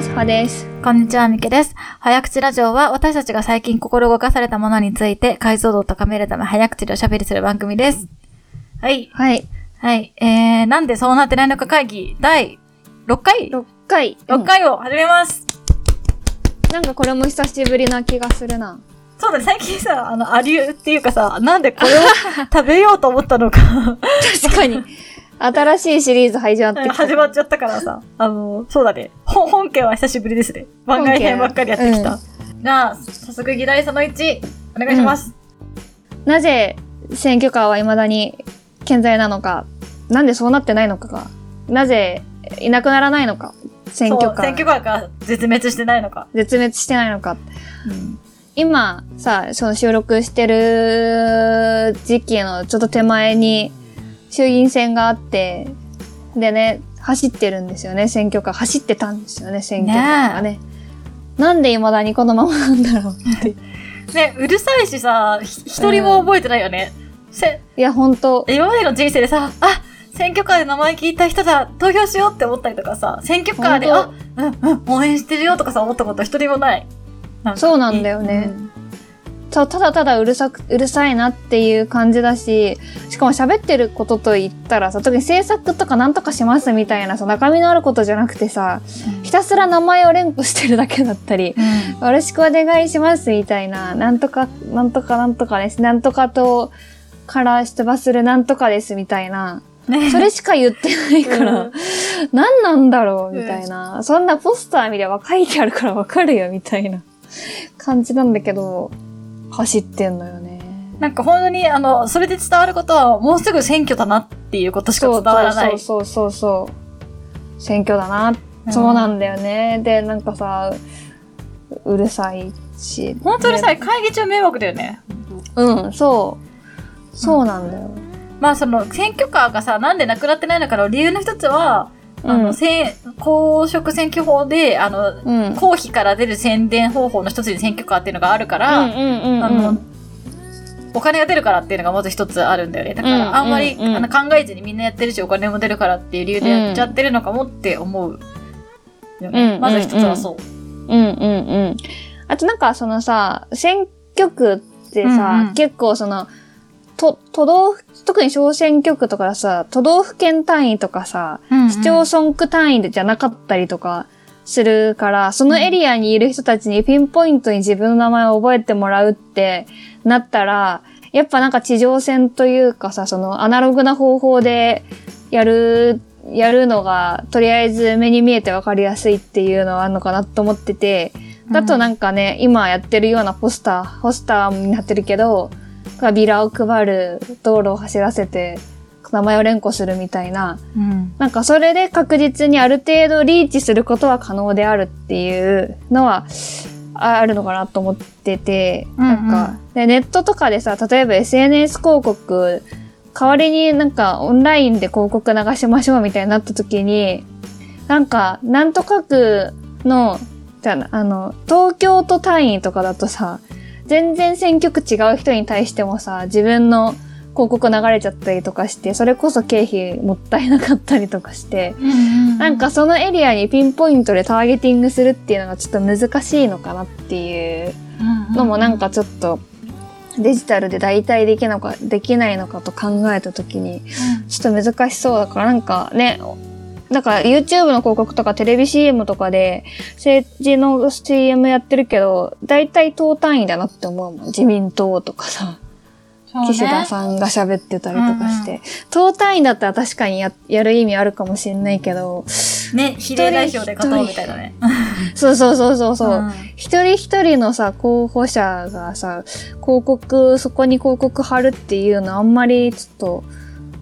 は、しほです。こんにちは、みけです。早口ラジオは私たちが最近心動かされたものについて解像度を高めるため早口でおしゃべりする番組です。はい。はい。はい。えー、なんでそうなってないのか会議第6回？6回。?6 回を始めます。うんなんかこれも久しぶりな気がするな。そうだね、最近さ、あの、アリューっていうかさ、なんでこれを食べようと思ったのか 確かに。新しいシリーズ始まってきた。始まっちゃったからさ、あの、そうだね、本本家は久しぶりですね。番外編ばっかりやってきた。じゃあ、早速議題その1、お願いします。なぜ選挙カーは未だに健在なのか。なんでそうなってないのかが。なぜいなくならないのか。選挙カそう選挙ー。カーが絶滅してないのか。絶滅してないのか。うん今さ、その収録してる時期のちょっと手前に衆議院選があって、でね、走ってるんですよね、選挙カー。走ってたんですよね、選挙カーがね。なんで未だにこのままなんだろうって。ね、うるさいしさ、ひ一人も覚えてないよね。せ、いや、ほんと、今までの人生でさ、あ選挙カーで名前聞いた人だ、投票しようって思ったりとかさ、選挙カーで、あほ、うん、うん、応援してるよとかさ、思ったこと一人もない。なそうなんだよねそうただただうるさく、うるさいなっていう感じだし、しかも喋ってることと言ったらさ、特に制作とかなんとかしますみたいなさ、中身のあることじゃなくてさ、うんひたすら名前を連呼してるだけだったり、うんよろしくお願いしますみたいな、なんとか、なんとかなんとかです。なんとかと、から出馬するなんとかですみたいな。ねそれしか言ってないから、うん何なんだろうみたいな。そんなポスター見れば書いてあるからわかるよみたいな感じなんだけど、走ってんのよね。なんか本当に、あの、それで伝わることは、もうすぐ選挙だなっていうことしか伝わらない。そうそうそうそう。選挙だな。うんそうなんだよね。で、なんかさ、うるさいし。本当にさ、会議中迷惑だよね。うん、そう。そうなんだよ。まあその選挙カーがさ、なんでなくなってないのかの理由の一つは、あの、うんせん公職選挙法で、あの、うん。公費から出る宣伝方法の一つに選挙カーっていうのがあるから、あの、お金が出るからっていうのがまず一つあるんだよね。だから、うんあんまり、あの考えずにみんなやってるし、お金も出るからっていう理由でやっちゃってるのかもって思うよね。うんまず一つはそう。うんうんうん。あとなんかそのさ、選挙区ってさ、うんうん結構その、と、都道府、特に小選挙区とかさ、都道府県単位とかさ、市町村区単位でじゃなかったりとかするから、そのエリアにいる人たちにピンポイントに自分の名前を覚えてもらうってなったら、やっぱなんか地上戦というかさ、そのアナログな方法でやる、やるのが、とりあえず目に見えてわかりやすいっていうのはあるのかなと思ってて、だとなんかね、今やってるようなポスター、ポスターになってるけど、ビラを配る、道路を走らせて、名前を連呼するみたいな、うん。なんかそれで確実にある程度リーチすることは可能であるっていうのはああるのかなと思ってて、うんうん。なんかでネットとかでさ、例えば SNS 広告、代わりになんかオンラインで広告流しましょうみたいになった時に、なんかなんとか区の、じゃああの、東京都単位とかだとさ、全然選挙区違う人に対してもさ、自分の広告流れちゃったりとかして、それこそ経費もったいなかったりとかして、なんかそのエリアにピンポイントでターゲティングするっていうのがちょっと難しいのかなっていうのもなんかちょっとデジタルで代替できなのか、できないのかと考えたときに、ちょっと難しそうだからなんかね、だから YouTube の広告とかテレビ CM とかで政治の CM やってるけど、大体党単位だなって思うもん。自民党とかさ。岸田さんが喋ってたりとかして。党単位だったら確かにややる意味あるかもしれないけど、ね、比例代表で勝とうみたいなね。そうそうそうそうそう。ん一人一人のさ、候補者がさ、広告、そこに広告貼るっていうのあんまりちょっと、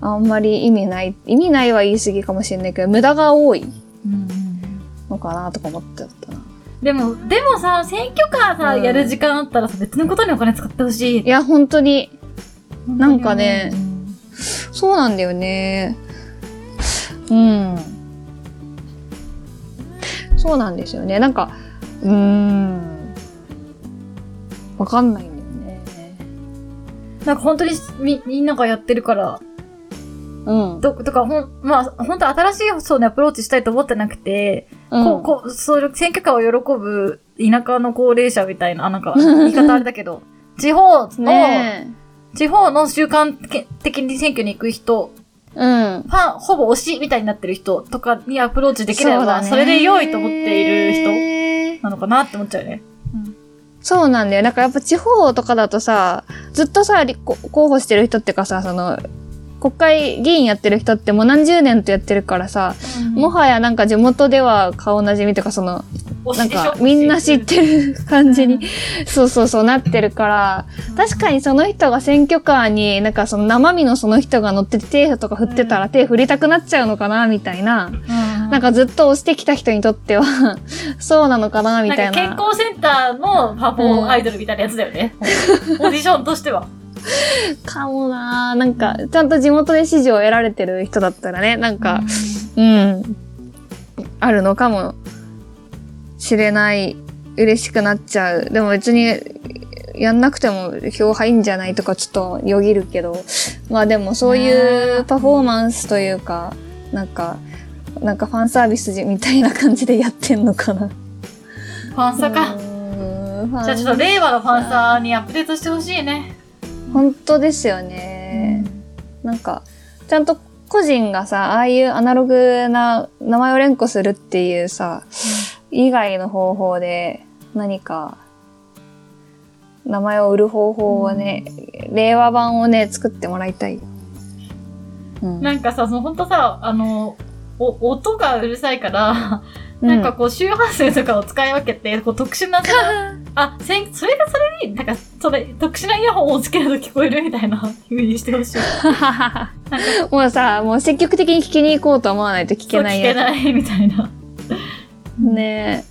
あんまり意味ない、意味ないは言い過ぎかもしれないけど、無駄が多いのかなとか思ってたな。でも、でもさ、選挙カーさ、うんやる時間あったらさ、別のことにお金使ってほしい。いや、本当に、なんかねうんそうなんだよね。うん。そうなんですよね。なんか、うーん。わかんないんだよね。なんか本当にみ、みんながやってるから、うん。ととか、ほん、まあ、本当新しい層にアプローチしたいと思ってなくて、こう、こう、そういう選挙カーを喜ぶ田舎の高齢者みたいな、あなんか、言い方あれだけど、地方の、ね地方の習慣的に選挙に行く人、え。うん。ファン、ほぼ推しみたいになってる人とかにアプローチできれば、だねそれで良いと思っている人なのかなって思っちゃうね。そうなんだよ。なんかやっぱ地方とかだとさ、ずっとさ、立候候補してる人ってかさ、その、国会議員やってる人ってもう何十年とやってるからさ、もはやなんか地元では顔なじみとかその、なんかみんな知ってる感じに、そうそうそうなってるから、確かにその人が選挙カーになんかその生身のその人が乗ってて手とか振ってたら手振りたくなっちゃうのかなみたいな、うん、なんかずっと押してきた人にとっては そうなのかなみたいな。んか健康センターのパフォーアイドルみたいなやつだよね。オーディションとしては。かもななんか、ちゃんと地元で支持を得られてる人だったらね、なんか、うん、あるのかもしれない。嬉しくなっちゃう。でも別に、やんなくても票入んじゃないとかちょっとよぎるけど、まあでもそういうパフォーマンスというか、なんか、なんかファンサービスみたいな感じでやってんのかな。ファンサか。じゃあちょっと令和のファンサにアップデートしてほしいね。本当ですよね。なんか、ちゃんと個人がさ、ああいうアナログな名前を連呼するっていうさ、以外の方法で何か名前を売る方法をね、令和版をね、作ってもらいたい。うんなんかさ、そのほんとさ、あの、お音がうるさいから、なんかこう周波数とかを使い分けて、こう特殊なさ、あ、せん、それがそれに、なんか、それ、特殊なイヤホンをつけると聞こえるみたいな風にしてほしい。もうさ、もう積極的に聞きに行こうと思わないと聞けないや聞けないみたいな。つ。ね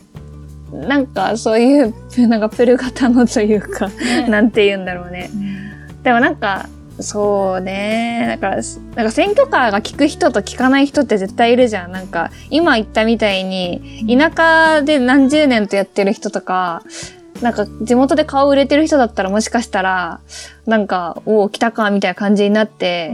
え。なんかそういう、なんかプル型のというか、ねなんて言うんだろうね。でもなんか、そうね。だから、なんか選挙カーが聞く人と聞かない人って絶対いるじゃん。なんか、今言ったみたいに、田舎で何十年とやってる人とか、なんか地元で顔売れてる人だったらもしかしたら、なんか、おお、来たか、みたいな感じになって、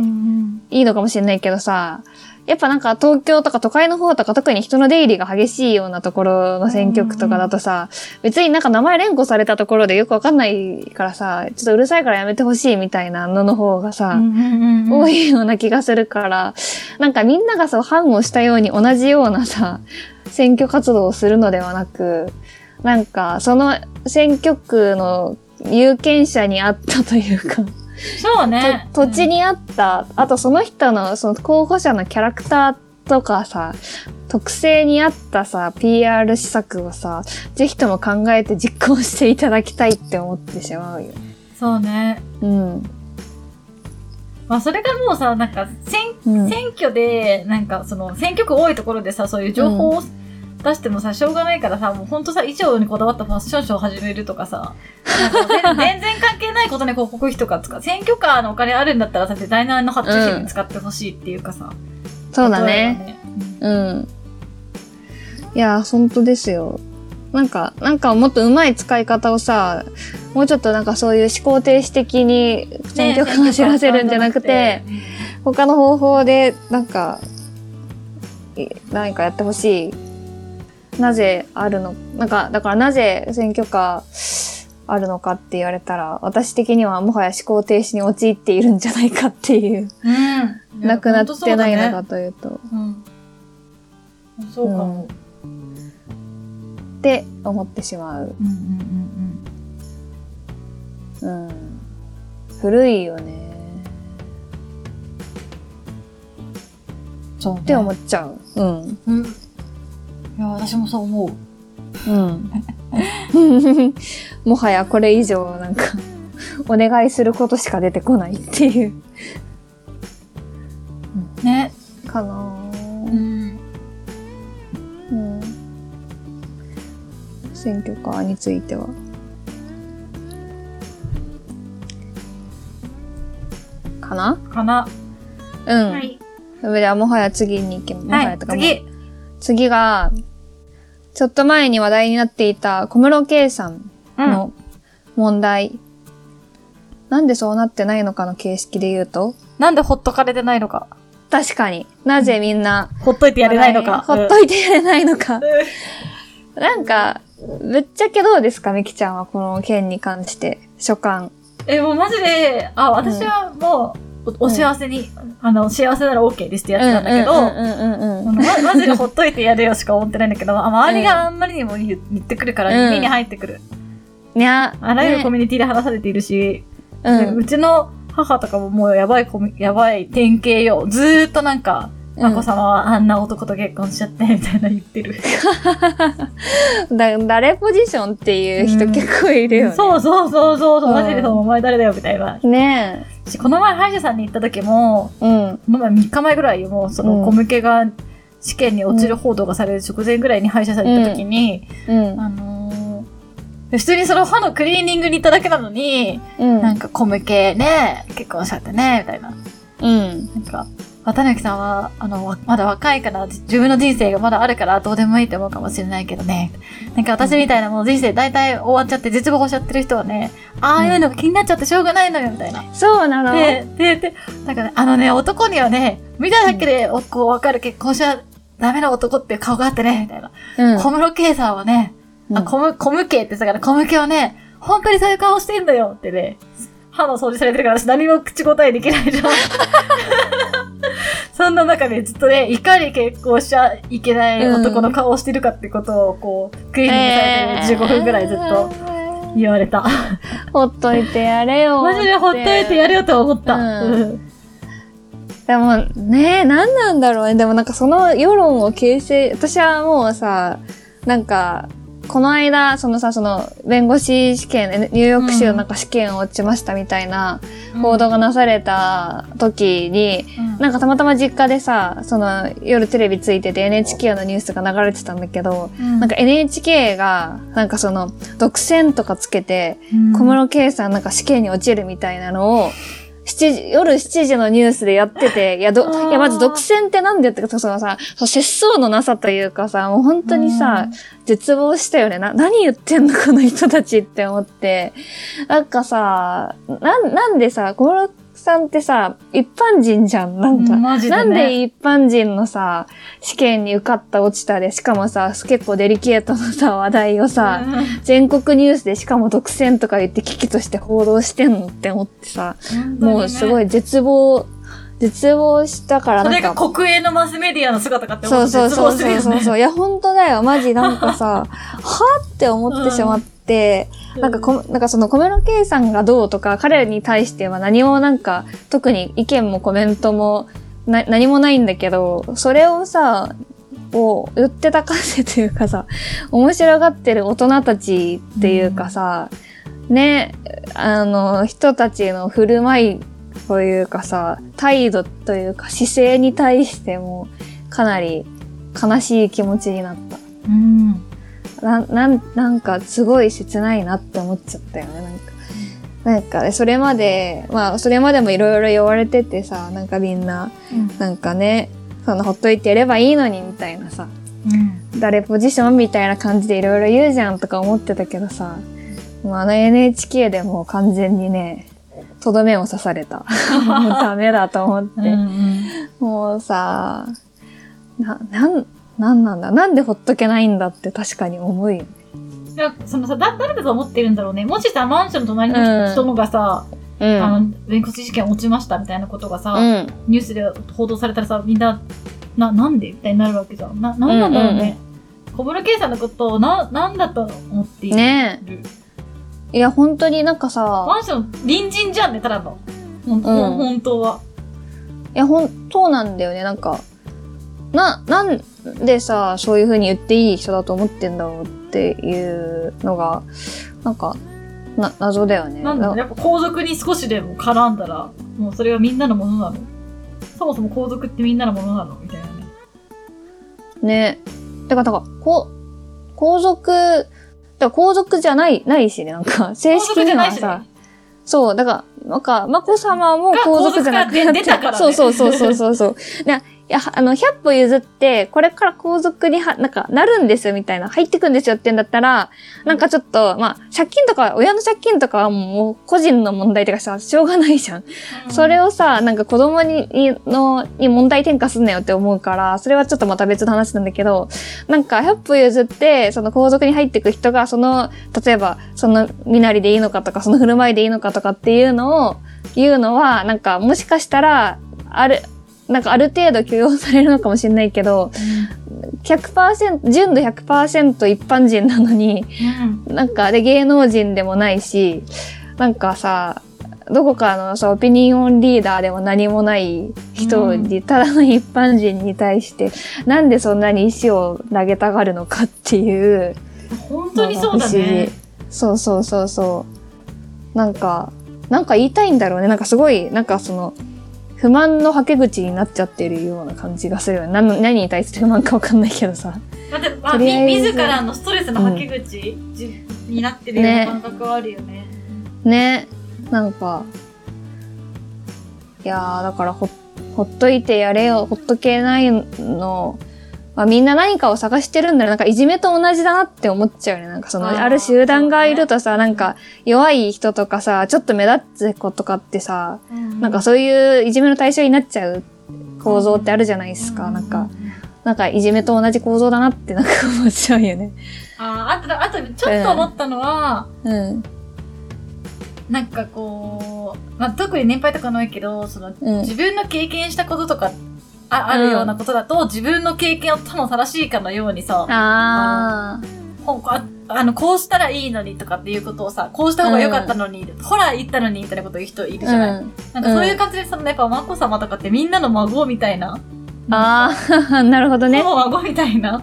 いいのかもしれないけどさ、やっぱなんか東京とか都会の方とか特に人の出入りが激しいようなところの選挙区とかだとさ、別になんか名前連呼されたところでよくわかんないからさ、ちょっとうるさいからやめてほしいみたいなのの方がさ、多いような気がするから、なんかみんながそう反応したように同じようなさ、選挙活動をするのではなく、なんかその選挙区の有権者に合ったというか、そうね。と土地に合った、あとその人のその候補者のキャラクターとかさ、特性に合ったさ、PR 施策をさ、ぜひとも考えて実行していただきたいって思ってしまうよ。そうね。うん。まあそれがもうさ、なんか、選うん。選挙で、なんかその、選挙区多いところでさ、そういう情報を出してもさ、しょうがないからさ、もうほんとさ、衣装にこだわったファッションショーを始めるとかさ、か全 全然関係ないことに広告費とか使う。選挙カーのお金あるんだったらさ、デザイナーの発注費に使ってほしいっていうかさ。そうだ例えばね。うん。いや、本当ですよ。なんか、なんかもっと上手い使い方をさ、もうちょっとなんかそういう思考停止的に選挙カーを知らせるんじゃなくて、他の方法で、なんか、い何かやってほしい。なぜあるの、なんか、だからなぜ選挙カーあるのかって言われたら、私的にはもはや思考停止に陥っているんじゃないかっていう、うん。なくなってないのかというと、うん。そうかも。って思ってしまう。うんうんうんうん。古いよね。うん。そう、ね。って思っちゃう。うん。うん。いや、私もそう思う。うん。もはやこれ以上なんか、お願いすることしか出てこないっていう。ね。かなうん。うん。選挙カーについては。かな？かな。うん。はい。それではもはや次に行きもははい。やとかも次。次が、ちょっと前に話題になっていた小室圭さんうん。の問題。なんでそうなってないのかの形式で言うと、なんでほっとかれてないのか。確かに。なぜみんな、ほっといてやれないのか。ほっといてやれないのか。うんなんか、ぶっちゃけどうですか、みきちゃんはこの件に関して、所感。え、もうマジで、あ、私はもう、おお幸せに、あの、幸せなら OK ですってやつなんだけど、マジでほっといてやれよしか思ってないんだけど、あ周りがあんまりにも言言ってくるからうん耳に入ってくる。うん。にゃ、あらゆるコねミュニティで話されているし、うちの母とかももうやばいやばい典型よ。ずーっとなんか、うんまこさまはあんな男と結婚しちゃって、みたいな言ってる。だ誰ポジションっていう人結構いるよね。そうそうそうそうマジでそう、お前誰だよ、みたいな。ねしこの前歯医者さんに行った時も、え。うん。この前3日前ぐらいよ、もうそうんの、小向けが試験に落ちる報道がされる直前ぐらいに歯医者さんに行った時に、うん。あのー、普通にその歯のクリーニングに行っただけなのに、うん。なんか小向けね、結婚しちゃってね、みたいな。うん。なんか、綿貫さんは、あの、わまだ若いから、じ自分の人生がまだあるからどうでもいいと思うかもしれないけどね。なんか私みたいなもう人生大体終わっちゃって絶望しちゃってる人はね、ああいうのが気になっちゃってしょうがないのよ、みたいな。そうなの？で、で、で、なんかね、あのね、男にはね、見ただけで、おこう、わかる結婚しちゃダメな男って顔があってね、みたいな。うん。小室圭さんはね、うんあ、小む、小向けってさから、小向けはね、本当にそういう顔してんだよってね、歯の掃除されてるから私何も口答えできないじゃん。そんな中でずっとね、いかに結婚しちゃいけない男の顔をしてるかってことを、こう、クリーニングされてる15分ぐらいずっと言われた。ほっといてやれよ。マジでほっといてやるよと思った。うんうんでもね、何なんだろうね。でもなんかその世論を形成、私はもうさ、なんか、この間、そのさ、その、弁護士試験、ニューヨーク州のなんか試験を落ちましたみたいな報道がなされた時に、なんかたまたま実家でさ、その夜テレビついてて NHK のニュースが流れてたんだけど、なんか NHK が、なんかその、独占とかつけて、小室圭さんなんか試験に落ちるみたいなのを、7時、夜7時のニュースでやってて、いや、ど、いや、まず独占ってなんでってか、そのさ、そう節操のなさというかさ、もう本当にさ、絶望したよね。な、何言ってんのこの人たちって思って。なんかさ、なん、なんでさ、小室さんってさ、一般人じゃん。なんか、マジでねなんで一般人のさ、試験に受かった落ちたで、しかもさ、結構デリケートなさ、話題をさ、全国ニュースでしかも独占とか言って危機として報道してんのって思ってさ、もうすごい。い絶望、絶望したからそれがなんか、国営のマスメディアの姿かって思そううそうそうそうそうそう。う。いや、本当だよ。マジなんかさ、はって思ってしまって、なんかこ、なんかその小室圭さんがどうとか、彼に対しては何もなんか、特に意見もコメントもな何もないんだけど、それをさ、を言ってたかせというかさ、面白がってる大人たちっていうかさ、ね、あの、人たちの振る舞いというかさ、態度というか姿勢に対しても、かなり悲しい気持ちになった。うん。な、なん、なんかすごい切ないなって思っちゃったよね、なんか。なんかね、それまで、まあ、それまでもいろいろ言われててさ、なんかみんな、なんかね、そのほっといてやればいいのにみたいなさ、うん。誰ポジションみたいな感じでいろいろ言うじゃんとか思ってたけどさ、もうあの NHK でもう完全にね、とどめを刺された。もうダメだと思って。うん。もうさ、な、なん、なんなんだ？なんでほっとけないんだって確かに思うよね。いや、そのさ、だ、誰だと思ってるんだろうね。もしさ、マンションの隣の人のがさ、うあん。の、弁護士試験落ちましたみたいなことがさ、うん。ニュースで報道されたらさ、みんな、な、なんでみたいになるわけじゃん。な、なんなんだろうね。小室圭さんのことを、な、なんだと思っている？ねいや、本当になんかさ、マンション、隣人じゃんね、ただの。ほん、ほん本当は。いや、本当なんだよね。なんか、な、なんでさ、そういう風に言っていい人だと思ってんだろうっていうのが、なんか、な、謎だよね。なんだろう、やっぱ皇族に少しでも絡んだら、もうそれはみんなのものなの？そもそも皇族ってみんなのものなの？みたいなね。ね。てか、だから、こう、皇族、だから皇族じゃない、ないしね、なんか、正式にはさ、そう、だから、なんか、眞子さまも皇族じゃなくてそうそうそうそうそうそう。なや、あの、100歩譲って、これから皇族には、なんか、なるんですよ、みたいな、入ってくんですよって言うんだったら、なんかちょっと、まあ、借金とか、親の借金とかはもう、個人の問題とかさ、しょうがないじゃん。それを、をさ、なんか子供に、の、に問題転嫁すんなよって思うから、それはちょっとまた別の話なんだけど、なんか100歩譲って、その皇族に入ってく人が、その、例えば、その身なりでいいのかとか、その振る舞いでいいのかとかっていうのを、言うのは、なんかもしかしたら、ある、なんかある程度許容されるのかもしれないけど、100%、純度100%一般人なのに、うんなんか、で、芸能人でもないし、なんかさ、どこかのさ、オピニオンリーダーでも何もない人に、ただの一般人に対して、なんでそんなに石を投げたがるのかっていう。本当にそうだね。そうそうそうそう。なんか、なんか言いたいんだろうね。なんかすごい、なんかその、不満のはけ口になっちゃってるような感じがするよね。何の何に対して不満かわかんないけどさ。だって、まあ、み自らのストレスのはけ口、じになってるような感覚はあるよね。ね。なんか、いやー、だからほ、ほっといてやれよ、ほっとけないの、まあ、みんな何かを探してるんだよ。なんかいじめと同じだなって思っちゃうよね。なんかその、ある集団がいるとさ、なんか弱い人とかさ、ちょっと目立つ子とかってさ、なんかそういういじめの対象になっちゃう構造ってあるじゃないですか。なんか、。なんかいじめと同じ構造だなってなんか思っちゃうよね。あーあと、あと、ちょっと思ったのは、うん。なんかこう、まあ、特に年配とかないけど、その、うん。自分の経験したこととか、ああるようなことだと、自分の経験を多分正しいかのようにさ、あああの、こうしたらいいのにとかっていうことをさ、こうした方が良かったのに、ほら言ったのにみたいなこと言う人いるじゃない、ー。うん。なんかそういう感じで、その、やっぱ、眞子さまとかってみんなの孫みたいな。ああ、なるほどね。もう孫みたいな。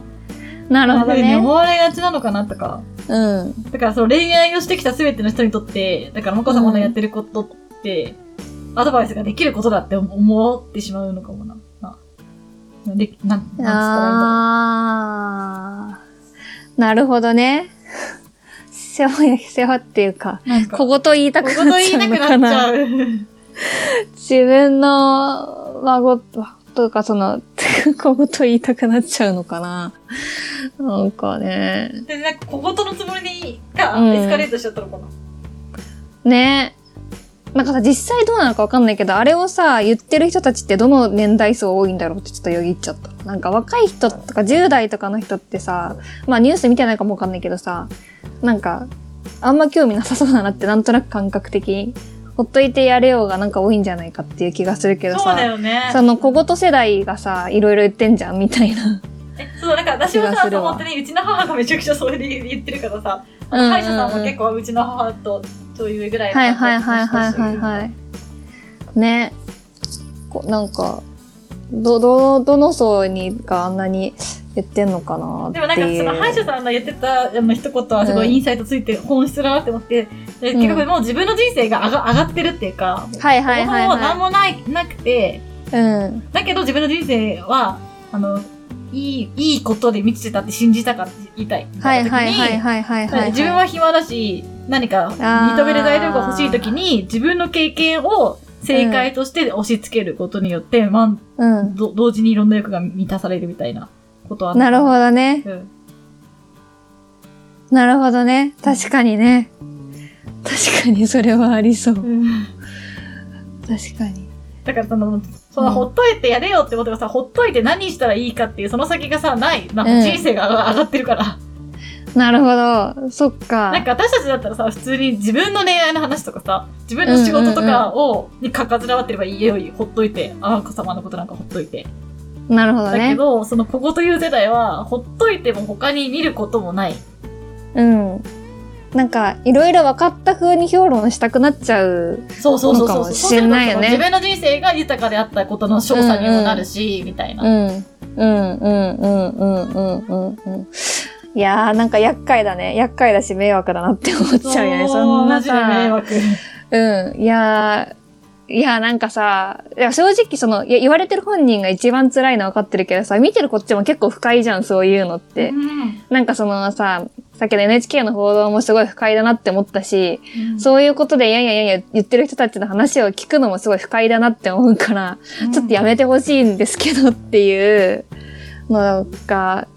なるほどね。思われがちなのかなとか。うん。だからその恋愛をしてきた全ての人にとって、だから眞子さまのやってることって、アドバイスができることだって思ってしまうのかもな。なで、なん、なん。あー。なるほどね。世話や、世話っていうか、か、小言言いたく小なっちゃう言言いなくな。なっちゃう。自分の孫とか、その、小言言いたくなっちゃうのかな。なんかね。で、なんか小言のつもりでがうんエスカレートしちゃったのかな。ねなんかさ、実際どうなのかわかんないけど、あれをさ、言ってる人たちってどの年代層多いんだろうってちょっとよぎっちゃった。なんか若い人とか10代とかの人ってさ、まあニュース見てないかもわかんないけどさ、なんか、あんま興味なさそうだなってなんとなく感覚的に、ほっといてやれようがなんか多いんじゃないかっていう気がするけどそうださ、よね。その小言世代がさ、いろいろ言ってんじゃんみたいな。えそう、なんか私はさ、本当にうちの母がめちゃくちゃそれで言ってるからさ、歯医者さんも結構うちの母とそういうぐらいはいはいはいはいはいはい。ね。こなんか、ど、ど、どの層にがあんなに言ってんのかな。でもなんかその歯医者さんの言ってたあの一言はすごいインサイトついて本質だなって思って、で結局もう自分の人生が上が上がってるっていうか、はいはいはいもう何はもない、なくて、い。うん。だけど自分の人生は、あの、いい、いいことで満ちてたって信じたかって言いたい。みはいはいはいはいはいはい。自分は暇だし、何か認める材料が欲しい時に自分の経験を正解として押し付けることによって、まあ、うん。ど同時にいろんな欲が満たされるみたいなことはなるほどね。うんなるほどね。確かにね。確かにそれはありそう。うん確かに。だからその、そのほっといてやれよってことがさ、ほっといて何したらいいかっていうその先がさ、ない。なんかうん人生が上がってるから。なるほど。そっか。なんか私たちだったらさ、普通に自分の恋愛の話とかさ、自分の仕事とかを、にかかずらわってればいいよ、ほっといて、ああこ様のことなんかほっといて。なるほどだけね。ど、そのここという世代は、ほっといても他に見ることもない。うん。なんか、いろいろ分かった風に評論したくなっちゃう。そうそうそうそう。のかもしれないよね自分の人生が豊かであったことの賞賛にもなるし、みたいな。うん。うん、うん、うん、うん、うん、うん。うんいやー、なんか厄介だね。厄介だし迷惑だなって思っちゃうよね。そんなマジで迷さ。惑。うん。いやー、いや、なんかさ、いや正直その、いや言われてる本人が一番辛いのは分かってるけどさ、見てるこっちも結構不快じゃん、そういうのって。うんなんかそのさ、さっきの NHK の報道もすごい不快だなって思ったし、うんそういうことでいやいやいやいや言ってる人たちの話を聞くのもすごい不快だなって思うから、ちょっとやめてほしいんですけどっていうのが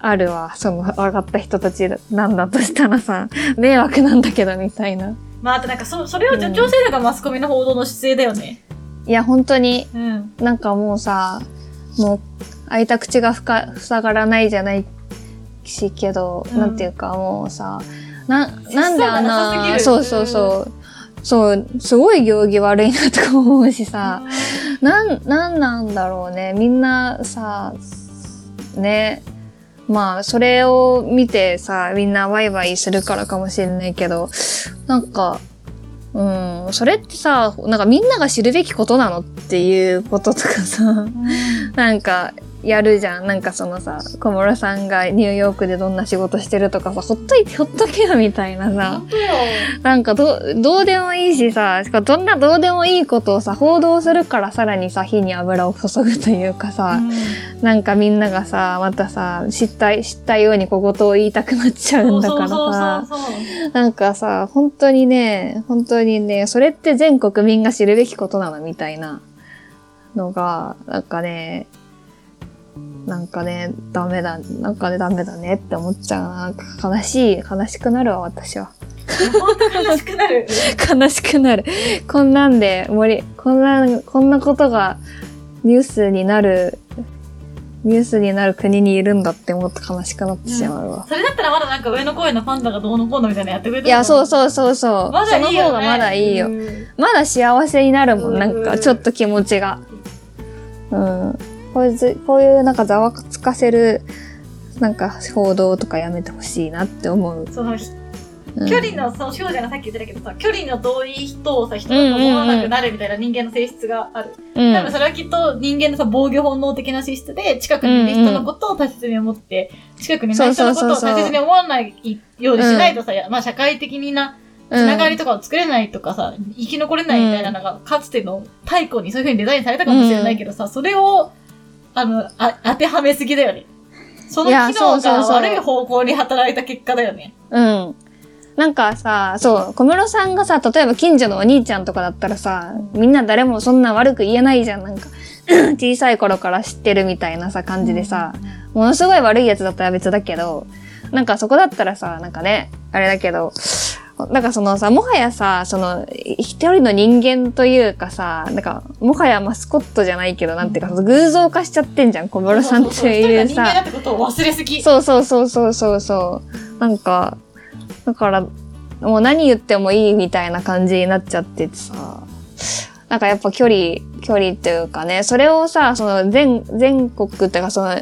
あるわ。その上がった人たちなんだとしたらさ、迷惑なんだけどみたいな。まあ、あとなんかそ、それを助長してるのがマスコミの報道の姿勢だよね。いや、本当にうん。なんかもうさ、もう開いた口がふか塞がらないじゃないしけど、うんなんていうかもうさ、な、なんであんな、そうそうそう。そう、すごい行儀悪いなとか思うしさ、なん、なんなんだろうね。みんなさ、ね。まあ、それを見てさ、みんなワイワイするからかもしれないけど、なんか、うん、それってさ、なんかみんなが知るべきことなのっていうこととかさ、うん。なんか、やるじゃん。なんかそのさ、小室さんがニューヨークでどんな仕事してるとかさ、ほっといて、ほっとけよみたいなさ。なんかどう、どうでもいいしさ、しかもどんなどうでもいいことをさ、報道するからさらにさ、火に油を注ぐというかさ、なんかみんながさ、またさ、知った、知ったように小言を言いたくなっちゃうんだからさ。なんかさ、本当にね、本当にね、それって全国民が知るべきことなのみたいなのが、なんかね、なんかね、ダメだ、なんかね、ダメだねって思っちゃうな。悲しい、悲しくなるわ、私は。悲しくなる。悲しくなる。こんなんで、森、こんな、こんなことがニュースになる、ニュースになる国にいるんだって思って悲しくなってしまうわ。それだったらまだなんか上野公園のパンダがどうのこうのみたいなのやってくれていや、そうう。そうそうそう。まだいいよ、ね。その方がまだいいよ。うんまだ幸せになるもん、うんなんか、ちょっと気持ちが。うん。こういうず、こういうなんかざわつかせる、なんか報道とかやめてほしいなって思う。そのうん。距離の、その、しょうちゃんがさっき言ってたけどさ、距離の遠い人をさ、人だと思わなくなるみたいな人間の性質がある。うん。多分それはきっと人間のさ、防御本能的な資質で、近くにいる人のことを大切に思って、近くにいない人のことを大切に思わないようにしないとさ、まあ社会的なつながりとかを作れないとかさ、生き残れないみたいなのが、かつての太古にそういう風にデザインされたかもしれないけどさ、それを、あの、あ当てはめすぎだよね。その機能が悪い方向に働いた結果だよね。うん。なんかさ、そう、小室さんがさ、例えば近所のお兄ちゃんとかだったらさ、みんな誰もそんな悪く言えないじゃん。なんか、小さい頃から知ってるみたいなさ、感じでさ、ものすごい悪いやつだったら別だけど、なんかそこだったらさ、なんかね、あれだけど、なんかそのさ、もはやさ、その、一人の人間というかさ、なんか、もはやマスコットじゃないけど、なんていうか、偶像化しちゃってんじゃん、小室さんっていうさ。そうそうそうそうそうそう。なんか、だから、もう何言ってもいいみたいな感じになっちゃっててさ、なんかやっぱ距離、距離っていうかね、それをさ、その全、全国っていうかその、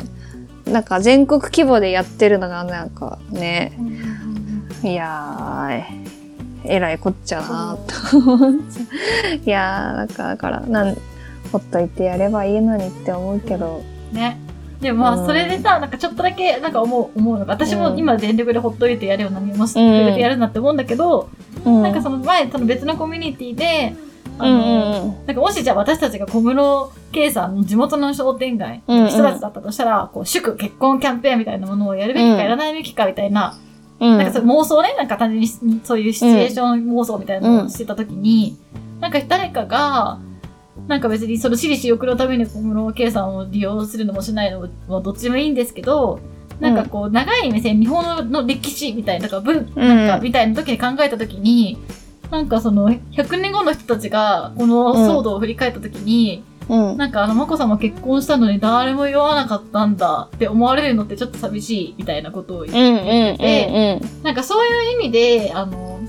なんか全国規模でやってるのがなんかね、いやー、えらいこっちゃなーと思っちゃう。いやー、なんかだから、なん、ほっといてやればいいのにって思うけど、ね。でもまうんあ、それでさ、なんかちょっとだけ、なんか思う、思うのが、私も今全力でほっといてやるような何もしてくれてやるなって思うんだけど、うん。なんかその前、その別のコミュニティで、あうんの、うんうん。なんかもしじゃあ私たちが小室圭さんの地元の商店街うんうんの人たちだったとしたら、こう、祝結婚キャンペーンみたいなものをやるべきかうんやらないべきかみたいな、うん。なんかそ妄想ね、なんか単純にそういうシチュエーション妄想みたいなのをしてたときに、なんか誰かが、なんか別にその私利私欲のために小室圭さんを利用するのもしないのもどっちでもいいんですけど、なんかこう、長い目線、日本の歴史みたいな、とか文、うんなんかみたいな時に考えた時に、なんかその、100年後の人たちが、この騒動を振り返った時に、うん。なんかあの、まこさま結婚したのに誰も言わなかったんだって思われるのってちょっと寂しいみたいなことを言うんってうんて、うんなんかそういう意味で、あの、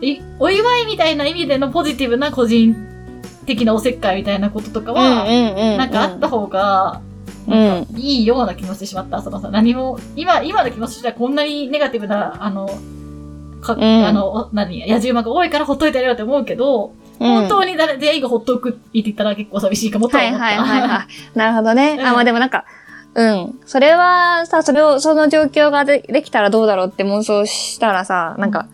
いお祝いみたいな意味でのポジティブな個人的なおせっかいみたいなこととかうん。は、うんなんかあった方が、なんかいいような気もしてしまった。そのさ、何も、今、今の気持ちとしてはこんなにネガティブな、あの、か、んあの、何、やじ馬が多いからほっといてやるよって思うけど、本当に誰全員がほっとくって言ったら結構寂しいかもとは思った。はいはいはいはい。なるほどね。うんあ、まあでもなんか、うん。それはさ、それを、その状況がでできたらどうだろうって妄想したらさ、なんか、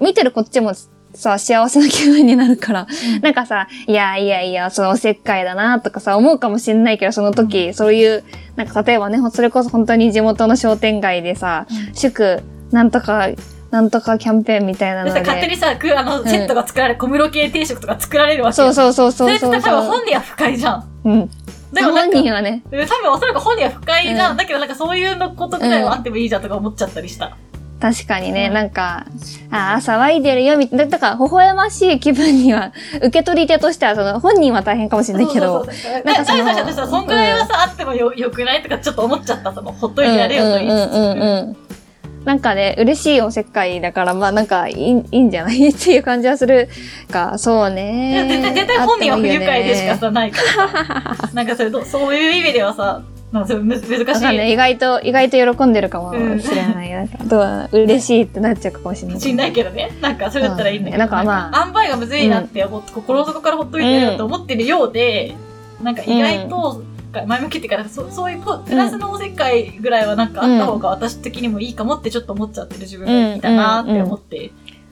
見てるこっちもさ、幸せな気分になるから、うんなんかさ、いやいやいや、そのおせっかいだなとかさ、思うかもしんないけど、その時、そういう、なんか例えばね、それこそ本当に地元の商店街でさ、祝、なんとか、なんとかキャンペーンみたいなので。勝手にさ、くあの、セットが作られ、小室系定食とか作られるわけそううそうそうそうそれって多分。本人は不快じゃん。うん。本でもなんか、人はね、多分おそらく本人は不快じゃん。うんだけどなんかそういうのことぐらいはあってもいいじゃんとか思っちゃったりした。確かにね、うんなんか、ああ、騒いでるよ、みたいな、だから、微笑ましい気分には、受け取り手としては、その、本人は大変かもしれないけど、そうそうそうなんかそのだからさ、そんぐらいはさ、あってもよ、よくないとかちょっと思っちゃった。その、ほっといてやれよと言いつつ。うんうんうんうん。なんかね、嬉しいおせっかいだから、まあなんかいい、いいんじゃない？っていう感じはするか、そういね。や絶対、絶対本人は不愉快でしかさ。さ、ないからさ。なんかそれど、そういう意味ではさ、なんか難しい。わかんない。意外と、意外と喜んでるかもしれない。なんか、どう、嬉しいってなっちゃうかもしれない。しんないけどね。なんか、それだったらいいんだけど。うんなんかまあ塩梅がむずいなって思って、心の底からほっといてやるよと思ってるようで、なんか意外と、前向きっていうか、そそういうポプラスのおせっかいぐらいはなんかあった方が私的にもいいかもってちょっと思っちゃってる自分がいたなって思って、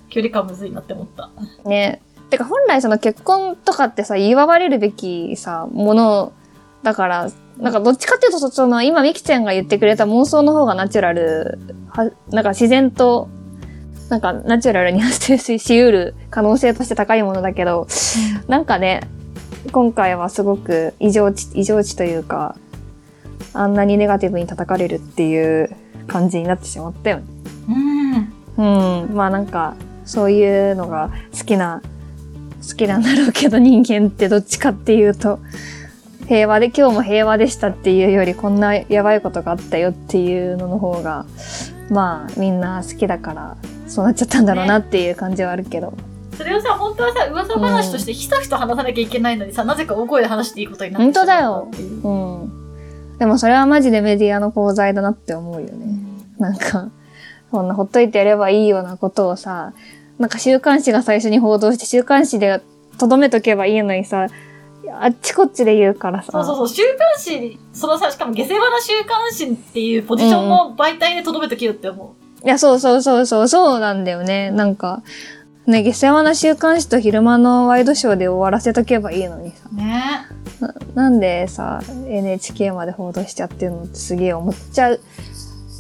距離感むずいなって思った。ね。てか本来その結婚とかってさ、祝われるべきさ、ものだから、なんかどっちかっていうとそその今ミキちゃんが言ってくれた妄想の方がナチュラル、はなんか自然と、なんかナチュラルに発生ししうる可能性として高いものだけど、なんかね、今回はすごく異常値、異常値というか、あんなにネガティブに叩かれるっていう感じになってしまったよね。うん。うん。まあなんか、そういうのが好きな、好きなんだろうけど人間ってどっちかっていうと、平和で、今日も平和でしたっていうより、こんなやばいことがあったよっていうのの方が、まあみんな好きだから、そうなっちゃったんだろうなっていう感じはあるけど。それをさ、本当はさ、噂話としてひそひそ話さなきゃいけないのにさ、なぜか大声で話していいことになってしまったっていう。うん。でもそれはマジでメディアの功罪だなって思うよね。なんか、そんなほっといてやればいいようなことをさ、なんか週刊誌が最初に報道して週刊誌で留めとけばいいのにさ、あっちこっちで言うからさ。そうそうそう、週刊誌、そのさ、しかも下世話な週刊誌っていうポジションの媒体でとどめとけよって思う。いや、そうそうそうそう、そうなんだよね。なんか、ね、下世話な週刊誌と昼間のワイドショーで終わらせとけばいいのにさ。ねななんでさ、NHK まで報道しちゃってるのってすげえ思っちゃっ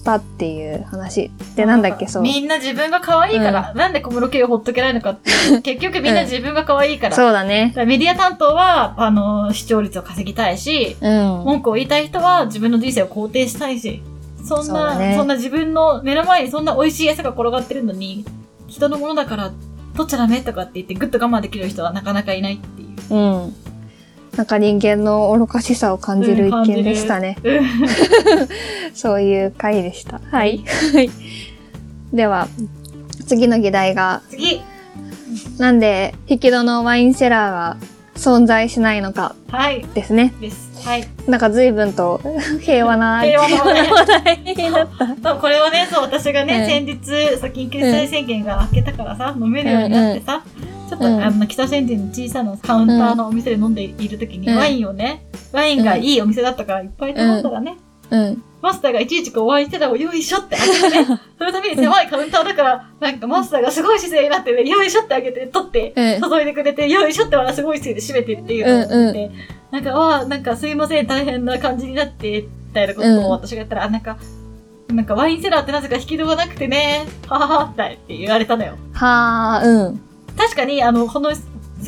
たっていう話。で、なんだっけ、そう。みんな自分が可愛いから、なんで小室圭をほっとけないのかって。結局みんな自分が可愛いから。そうだねメディア担当は、あの、視聴率を稼ぎたいし、うん。文句を言いたい人は自分の人生を肯定したいし、そんな、そねそんな自分の目の前にそんな美味しい餌が転がってるのに、人のものだから取っちゃダメとかって言ってぐっと我慢できる人はなかなかいないっていう。うん。なんか人間の愚かしさを感じる一見でしたね。うん そういう回でした。はい。はい。では、次の議題が、次なんで引き戸のワインセラーが存在しないのかはい。ですね。です。はい。なんか随分と 平和な、平和な話題話題になった。これはね、そう、私がね、うん先日、さ緊急事態宣言が明けたからさ、飲めるようになってさ、ちょっと、うんあの、北千住の小さなカウンターのお店で飲んでいるときに、うんワインをね、ワインがいいお店だったからいっぱい頼んだらね、うん。マスターがいちいちこうワインセラーをよいしょってあげてね、そのために狭いカウンターだから、なんかマスターがすごい姿勢になってね、よいしょってあげて、取って、うん注いでくれて、よいしょってまたすごい姿勢で締めてっていうのを見て、なんか、わあ、なんかすいません、大変な感じになって、みたいなことうんを私がやったら、あ、なんか、なんかワインセラーってなぜか引き戸がなくてね、はははって言われたのよ。はあ、うん。確かに、あの、この、す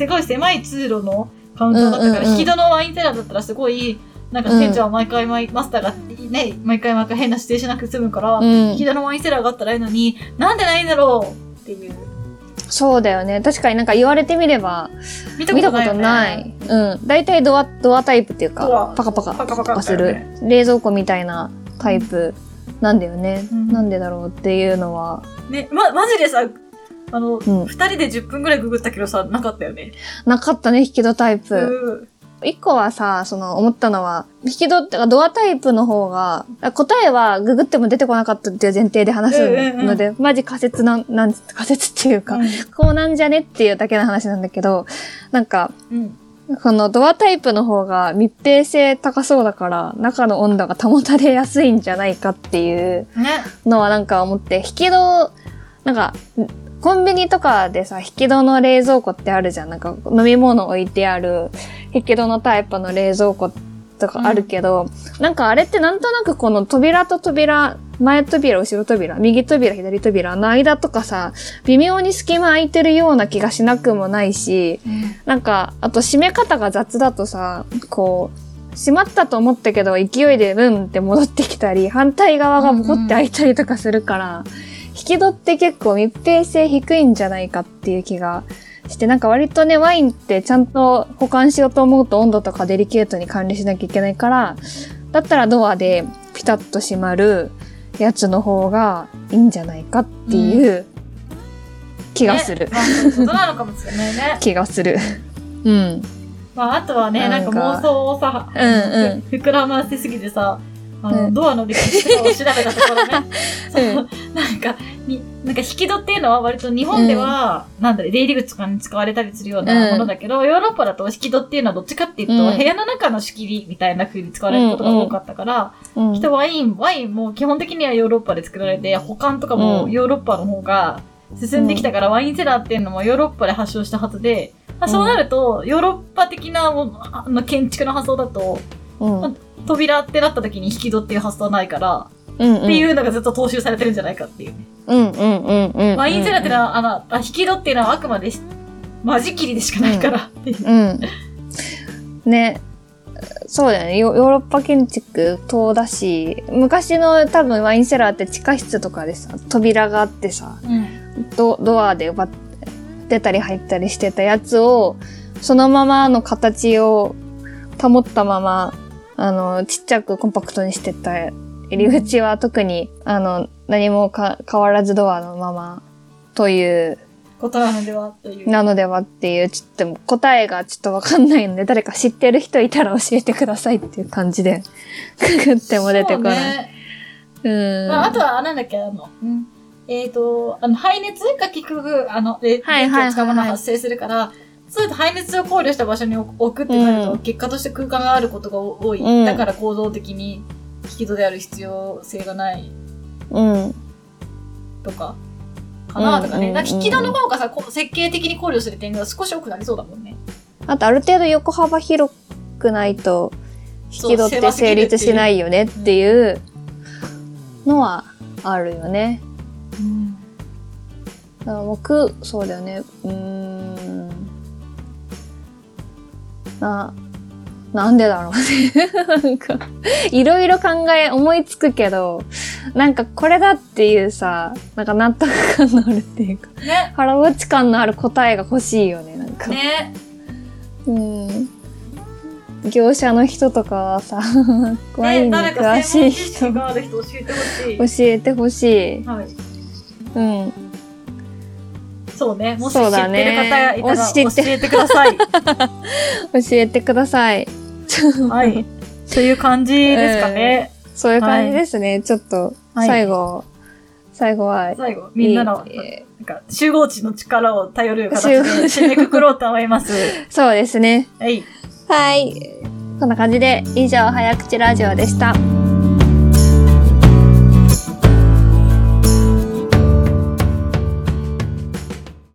ごい狭い通路のカウンターだったから、うんうんうん引き戸のワインセラーだったらすごい、なんか店長は毎回毎、マスターがね、毎回毎回変な指定しなくて済むから、うん引き戸のワインセラーがあったらいいのに、なんでないんだろう？っていう。そうだよね。確かになんか言われてみれば、見たことないよね。ない。うん。大体ドア、ドアタイプっていうか、パカパカ、パカパカパカする。冷蔵庫みたいなタイプなんだよね。うんなんでだろうっていうのは。ね、ま、マジでさ、あの、二、うん人で10分くらいググったけどさ、なかったよね。なかったね、引き戸タイプ。うん。一個はさ、その思ったのは、引き戸ってかドアタイプの方が、答えはググっても出てこなかったっていう前提で話すので、マジ仮説なん、なん、仮説っていうか、こうなんじゃねっていうだけの話なんだけど、なんか、うん。このドアタイプの方が密閉性高そうだから、中の温度が保たれやすいんじゃないかっていうね。のはなんか思って、引き戸、なんか、コンビニとかでさ、引き戸の冷蔵庫ってあるじゃん。なんか飲み物置いてある引き戸のタイプの冷蔵庫とかあるけど、なんかあれってなんとなくこの扉と扉、前扉、後ろ扉、右扉、左扉の間とかさ、微妙に隙間空いてるような気がしなくもないし、なんか、あと閉め方が雑だとさ、こう、閉まったと思ったけど勢いでブンって戻ってきたり、反対側がボコって開いたりとかするから、引き戸って結構密閉性低いんじゃないかっていう気がして、なんか割とね、ワインってちゃんと保管しようと思うと温度とかデリケートに管理しなきゃいけないから、だったらドアでピタッと閉まるやつの方がいいんじゃないかっていう気がする。ねまあ、そういうことなのかもしれないね。気がする。うん。まあ、あとはね、ななんか妄想をさ、うんうん膨らませすぎてさ、あの、うん。ドアの歴史とかを調べたところね、そううんなんか、に、なんか引き戸っていうのは割と日本では、なんだろう、出入り口とかに使われたりするようなものだけど、ヨーロッパだと引き戸っていうのはどっちかっていうと、うん。部屋の中の仕切りみたいな風に使われることが多かったから、うん。きっとワイン、ワインも基本的にはヨーロッパで作られて、保管とかもうん。ヨーロッパの方が進んできたから、ワインセラーっていうのもヨーロッパで発祥したはずで、まあ、そうなると、ヨーロッパ的なあの建築の発想だと、うん。扉ってなった時に引き戸っていう発想はないから、うん。っていうのがずっと踏襲されてるんじゃないかっていうね。うんうんうんうん。ワインセラーってのは、あの、あ引き戸っていうのはあくまでし間仕切りでしかないからっていう。うん。ね。そうだよね。ヨヨーロッパ建築棟だし、昔の多分ワインセラーって地下室とかでさ、扉があってさ、うん。ドドアでバッ出たり入ったりしてたやつを、そのままの形を保ったまま、あの、ちっちゃくコンパクトにしてた入り口は特に、あの、何もか変わらずドアのままということなのではという。なのではっていう、ちょっと答えがちょっとわかんないので、誰か知ってる人いたら教えてくださいっていう感じで、くぐっても出てこない。そうん。まあ、あとは、なんだっけ、あの、うんえっ、と、あの、排熱が結局、あの、で、はいはいはいはい電気を使うものが発生するから、そういうと排熱を考慮した場所に置くってなると、うん結果として空間があることが多い。うんだから構造的に引き戸である必要性がないうん。とか、かなとかね。うんなんか引き戸の方がさ、こう設計的に考慮する点が少し多くなりそうだもんね。あと、ある程度横幅広くないと、引き戸って成立しないよねっていうのはあるよね。うん。だから僕、そうだよね。うーん。な、なんでだろうね。なんか、いろいろ考え、思いつくけど、なんかこれだっていうさ、なんか納得感のあるっていうか、ね。腹落ち感のある答えが欲しいよね、なんか。ね。うん。業者の人とかはさ、ワインに詳しい人、がある人教えてほしい。教えてほしい。はい。うん。そうね。もし知そうってるだね方いたら教えてください。教えてください。はい。という感じですかね。そういう感じですね。ちょっと、はい最後、最後は、最後、みんなの、いいえなんか、集合値の力を頼る形で集合値締めくくろうと思います。そうですね。はい。はい。こんな感じで、以上、早口ラジオでした。